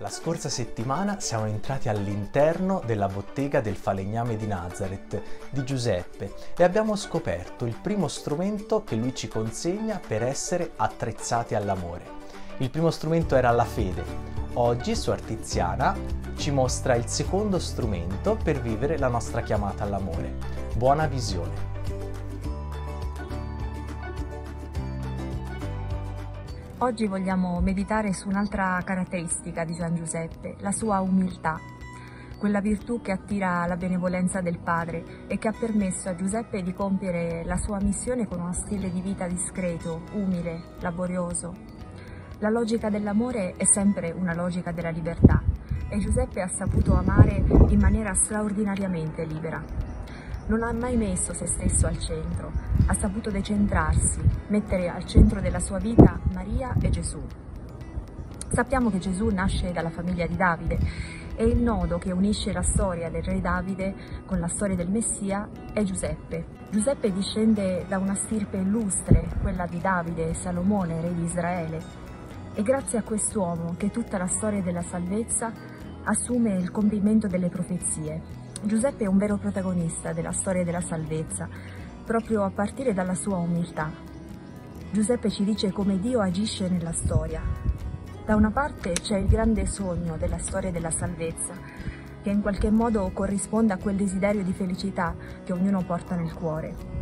La scorsa settimana siamo entrati all'interno della bottega del falegname di Nazareth di Giuseppe e abbiamo scoperto il primo strumento che lui ci consegna per essere attrezzati all'amore. Il primo strumento era la fede. Oggi Suor Tiziana ci mostra il secondo strumento per vivere la nostra chiamata all'amore. Buona visione. Oggi vogliamo meditare su un'altra caratteristica di San Giuseppe, la sua umiltà, quella virtù che attira la benevolenza del Padre e che ha permesso a Giuseppe di compiere la sua missione con uno stile di vita discreto, umile, laborioso. La logica dell'amore è sempre una logica della libertà e Giuseppe ha saputo amare in maniera straordinariamente libera non ha mai messo se stesso al centro, ha saputo decentrarsi, mettere al centro della sua vita Maria e Gesù. Sappiamo che Gesù nasce dalla famiglia di Davide e il nodo che unisce la storia del re Davide con la storia del Messia è Giuseppe. Giuseppe discende da una stirpe illustre, quella di Davide e Salomone, re di Israele, e grazie a quest'uomo che tutta la storia della salvezza assume il compimento delle profezie Giuseppe è un vero protagonista della storia della salvezza, proprio a partire dalla sua umiltà. Giuseppe ci dice come Dio agisce nella storia. Da una parte c'è il grande sogno della storia della salvezza, che in qualche modo corrisponde a quel desiderio di felicità che ognuno porta nel cuore.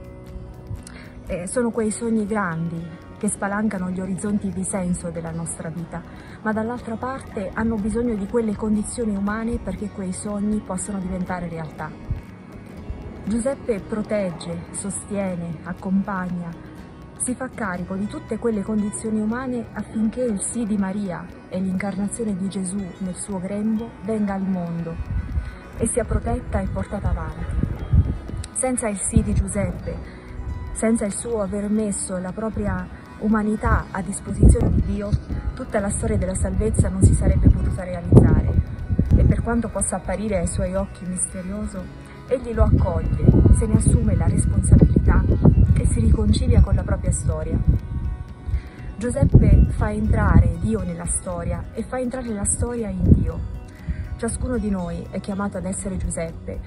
E sono quei sogni grandi, che spalancano gli orizzonti di senso della nostra vita, ma dall'altra parte hanno bisogno di quelle condizioni umane perché quei sogni possano diventare realtà. Giuseppe protegge, sostiene, accompagna, si fa carico di tutte quelle condizioni umane affinché il sì di Maria e l'incarnazione di Gesù nel suo grembo venga al mondo e sia protetta e portata avanti. Senza il sì di Giuseppe, senza il suo aver messo la propria umanità a disposizione di Dio, tutta la storia della salvezza non si sarebbe potuta realizzare e per quanto possa apparire ai suoi occhi misterioso, egli lo accoglie, se ne assume la responsabilità e si riconcilia con la propria storia. Giuseppe fa entrare Dio nella storia e fa entrare la storia in Dio. Ciascuno di noi è chiamato ad essere Giuseppe,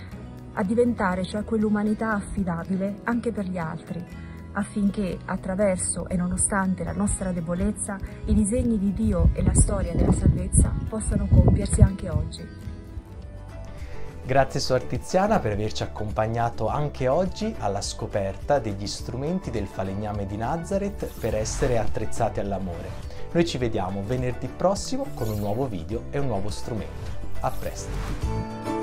a diventare cioè quell'umanità affidabile anche per gli altri, affinché attraverso e nonostante la nostra debolezza i disegni di Dio e la storia della salvezza possano compiersi anche oggi. Grazie Suor Tiziana per averci accompagnato anche oggi alla scoperta degli strumenti del falegname di Nazareth per essere attrezzati all'amore. Noi ci vediamo venerdì prossimo con un nuovo video e un nuovo strumento. A presto!